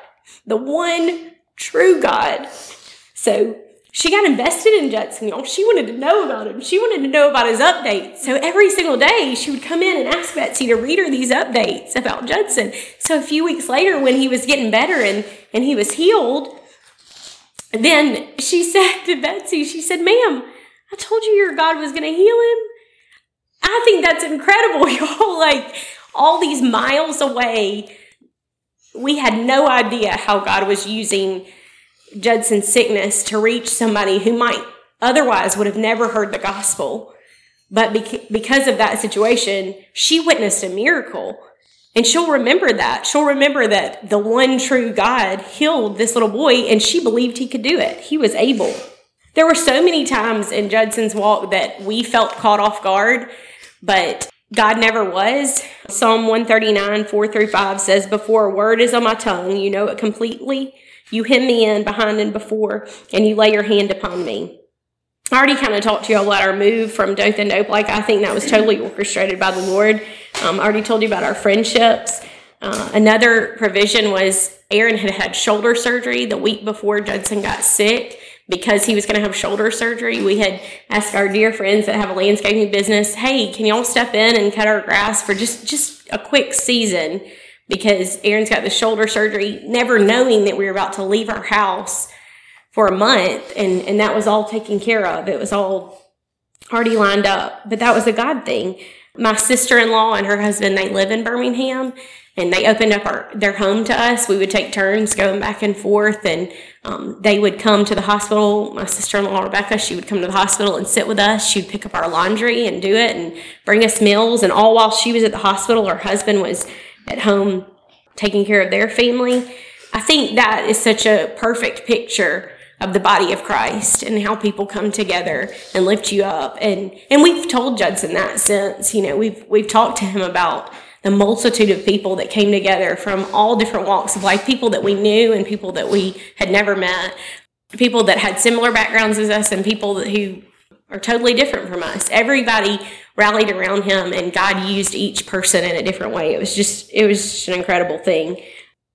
the one true God. So she got invested in Judson, y'all. She wanted to know about him. She wanted to know about his updates. So every single day, she would come in and ask Betsy to read her these updates about Judson. So a few weeks later, when he was getting better and, and he was healed, then she said to Betsy, she said, Ma'am, I told you your God was going to heal him. I think that's incredible, y'all. Like all these miles away, we had no idea how God was using Judson's sickness to reach somebody who might otherwise would have never heard the gospel. But because of that situation, she witnessed a miracle. And she'll remember that. She'll remember that the one true God healed this little boy and she believed he could do it. He was able. There were so many times in Judson's walk that we felt caught off guard, but God never was. Psalm 139, 4 through 5 says, Before a word is on my tongue, you know it completely. You hem me in behind and before, and you lay your hand upon me. I already kind of talked to you all about our move from Dothan to Like I think that was totally orchestrated by the Lord. Um, I already told you about our friendships. Uh, another provision was Aaron had had shoulder surgery the week before Judson got sick because he was going to have shoulder surgery. We had asked our dear friends that have a landscaping business, "Hey, can y'all step in and cut our grass for just just a quick season?" Because Aaron's got the shoulder surgery, never knowing that we were about to leave our house for a month. And, and that was all taken care of. It was all already lined up. But that was a God thing. My sister in law and her husband, they live in Birmingham and they opened up our, their home to us. We would take turns going back and forth, and um, they would come to the hospital. My sister in law, Rebecca, she would come to the hospital and sit with us. She'd pick up our laundry and do it and bring us meals. And all while she was at the hospital, her husband was at home taking care of their family. I think that is such a perfect picture of the body of Christ and how people come together and lift you up. And and we've told Judson that since, you know, we've we've talked to him about the multitude of people that came together from all different walks of life, people that we knew and people that we had never met, people that had similar backgrounds as us and people that, who are totally different from us. Everybody rallied around him and God used each person in a different way. It was just it was just an incredible thing.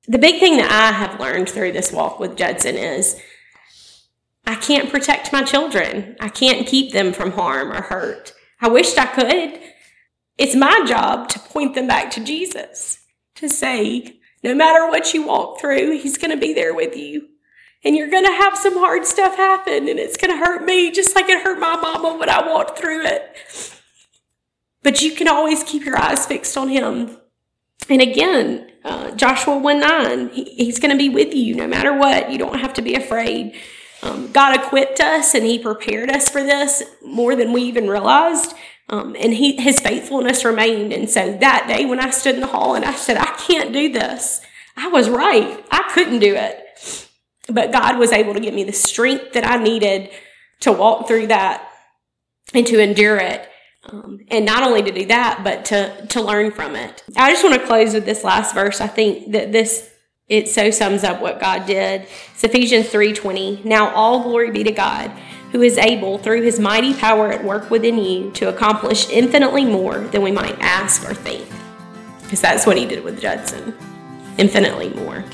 The big thing that I have learned through this walk with Judson is I can't protect my children. I can't keep them from harm or hurt. I wished I could. It's my job to point them back to Jesus, to say, no matter what you walk through, He's going to be there with you. And you're going to have some hard stuff happen, and it's going to hurt me just like it hurt my mama when I walked through it. But you can always keep your eyes fixed on him. And again, uh, Joshua 1 9, he, he's going to be with you no matter what. You don't have to be afraid. Um, God equipped us and he prepared us for this more than we even realized. Um, and he, his faithfulness remained. And so that day when I stood in the hall and I said, I can't do this, I was right. I couldn't do it. But God was able to give me the strength that I needed to walk through that and to endure it. Um, and not only to do that, but to to learn from it. I just want to close with this last verse. I think that this it so sums up what God did. It's Ephesians three twenty. Now all glory be to God, who is able through His mighty power at work within you to accomplish infinitely more than we might ask or think. Because that's what He did with Judson, infinitely more.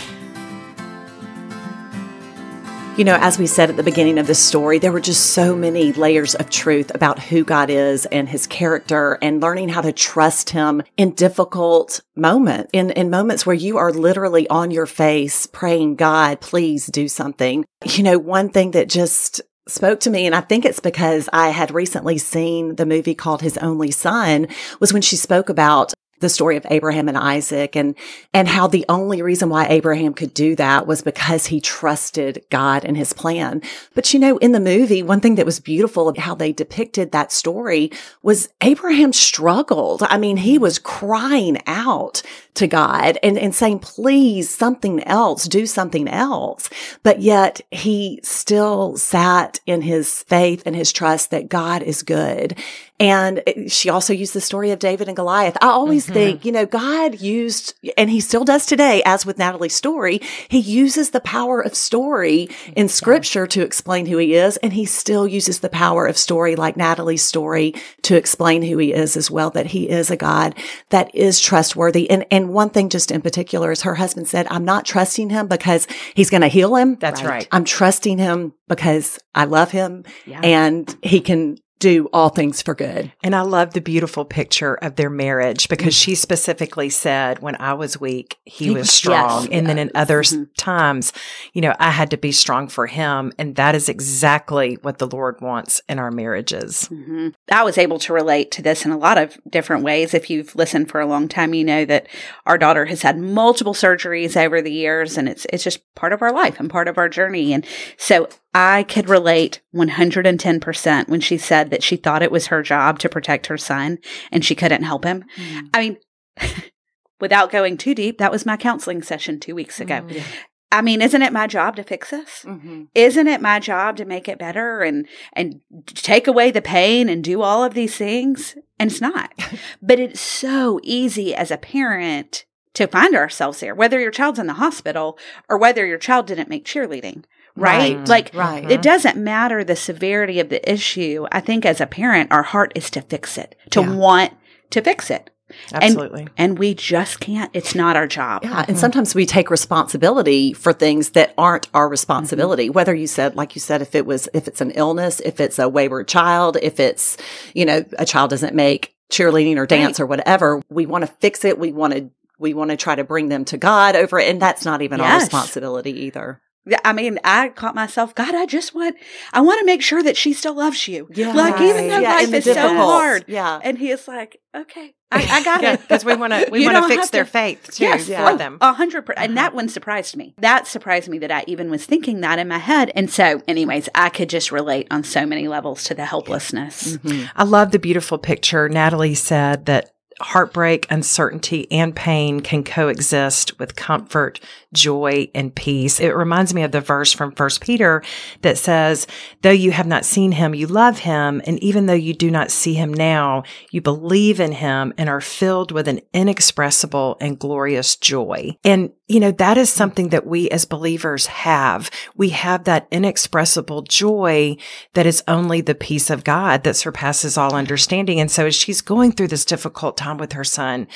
You know, as we said at the beginning of this story, there were just so many layers of truth about who God is and his character and learning how to trust him in difficult moments, in, in moments where you are literally on your face praying, God, please do something. You know, one thing that just spoke to me and I think it's because I had recently seen the movie called His Only Son was when she spoke about the story of Abraham and Isaac and, and how the only reason why Abraham could do that was because he trusted God and his plan. But you know, in the movie, one thing that was beautiful of how they depicted that story was Abraham struggled. I mean, he was crying out to God and, and saying, please, something else, do something else. But yet he still sat in his faith and his trust that God is good. And she also used the story of David and Goliath. I always mm-hmm. think, you know, God used, and he still does today, as with Natalie's story, he uses the power of story in scripture to explain who he is. And he still uses the power of story like Natalie's story to explain who he is as well, that he is a God that is trustworthy. And, and one thing just in particular is her husband said, I'm not trusting him because he's going to heal him. That's right. right. I'm trusting him because I love him yeah. and he can do all things for good. And I love the beautiful picture of their marriage because mm-hmm. she specifically said, when I was weak, he, was strong. Yes, and then in other mm-hmm. times, you know, I had to be strong for him. And that is exactly what the Lord wants in our marriages. Mm-hmm. I was able to relate to this in a lot of different ways. If you've listened for a long time, you know that our daughter has had multiple surgeries over the years and it's, it's just part of our life and part of our journey. And so I could relate 110% when she said that she thought it was her job to protect her son and she couldn't help him. Mm. I mean, without going too deep, that was my counseling session two weeks ago. Mm, yeah. I mean, isn't it my job to fix this? Mm-hmm. Isn't it my job to make it better and and take away the pain and do all of these things? And it's not. but it's so easy as a parent to find ourselves there, whether your child's in the hospital or whether your child didn't make cheerleading right? right. Like, right. it doesn't matter the severity of the issue. I think as a parent, our heart is to fix it, to yeah. want to fix it. Absolutely. And, and, we just can't. It's not our job. Yeah. And sometimes we take responsibility for things that aren't our responsibility. Mm-hmm. Whether you said, like you said, if it was, if it's an illness, if it's a wayward child, if it's, you know, a child doesn't make cheerleading or dance right. or whatever, we want to fix it. We want to, we want to try to bring them to God over it. And that's not even yes. our responsibility either. I mean, I caught myself, God, I just want, I want to make sure that she still loves you. Yeah. Like, even though yeah, life is so hard. Yeah. And he is like, okay, I, I got yeah, it. Because we want to, we want to fix their faith too yes, for oh, them. A hundred percent. And that uh-huh. one surprised me. That surprised me that I even was thinking that in my head. And so, anyways, I could just relate on so many levels to the helplessness. Mm-hmm. I love the beautiful picture. Natalie said that heartbreak, uncertainty, and pain can coexist with comfort, joy, and peace. It reminds me of the verse from First Peter that says, though you have not seen him, you love him. And even though you do not see him now, you believe in him and are filled with an inexpressible and glorious joy. And you know, that is something that we as believers have. We have that inexpressible joy that is only the peace of God that surpasses all understanding. And so as she's going through this difficult time with her son,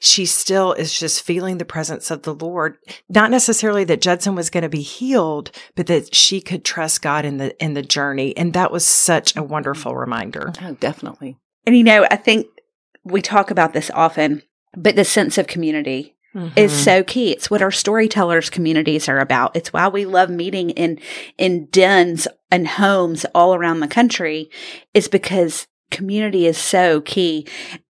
she still is just feeling the presence of the Lord. Not necessarily that Judson was going to be healed, but that she could trust God in the, in the journey. And that was such a wonderful reminder. Oh, definitely. And you know, I think we talk about this often, but the sense of community Mm-hmm. is so key. It's what our storytellers communities are about. It's why we love meeting in in dens and homes all around the country is because community is so key.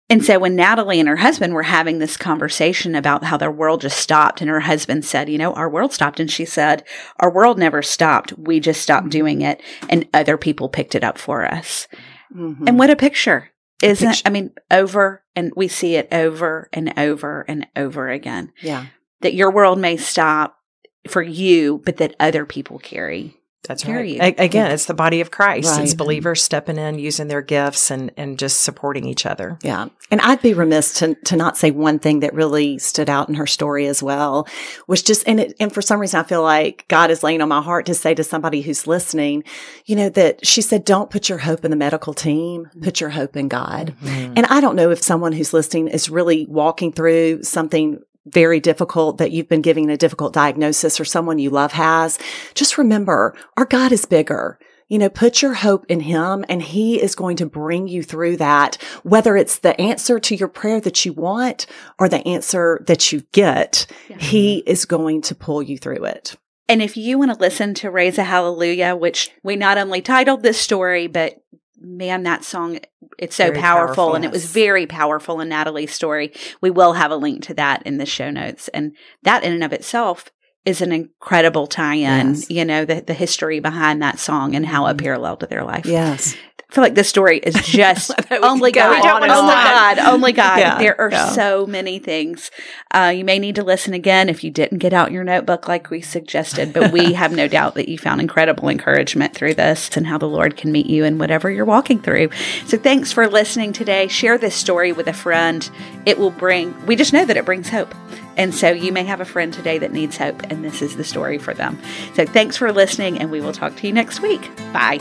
And so when Natalie and her husband were having this conversation about how their world just stopped and her husband said, you know, our world stopped. And she said, our world never stopped. We just stopped mm-hmm. doing it and other people picked it up for us. Mm-hmm. And what a picture. Isn't I mean over and we see it over and over and over again. Yeah. That your world may stop for you, but that other people carry that's right. A- again, yeah. it's the body of Christ. Right. It's believers stepping in, using their gifts and, and just supporting each other. Yeah. And I'd be remiss to, to not say one thing that really stood out in her story as well, was just, and it, and for some reason, I feel like God is laying on my heart to say to somebody who's listening, you know, that she said, don't put your hope in the medical team, put your hope in God. Mm-hmm. And I don't know if someone who's listening is really walking through something very difficult that you've been giving a difficult diagnosis or someone you love has, just remember our God is bigger. You know, put your hope in him and he is going to bring you through that, whether it's the answer to your prayer that you want or the answer that you get, yeah. he is going to pull you through it. And if you want to listen to Raise a Hallelujah, which we not only titled this story, but man, that song, it's so powerful, powerful, and it was very powerful in Natalie's story. We will have a link to that in the show notes. And that in and of itself is an incredible tie-in, Yes. you know, the, the history behind that song and how it mm-hmm. paralleled to their life. Yes. I feel like this story is just We only could go God. on and Only on. God. Only God. Yeah, there are yeah. so many things. Uh, you may need to listen again if you didn't get out your notebook like we suggested, but we have no doubt that you found incredible encouragement through this and how the Lord can meet you in whatever you're walking through. So thanks for listening today. Share this story with a friend. It will bring, we just know that it brings hope. And so you may have a friend today that needs hope, and this is the story for them. So thanks for listening, and we will talk to you next week. Bye.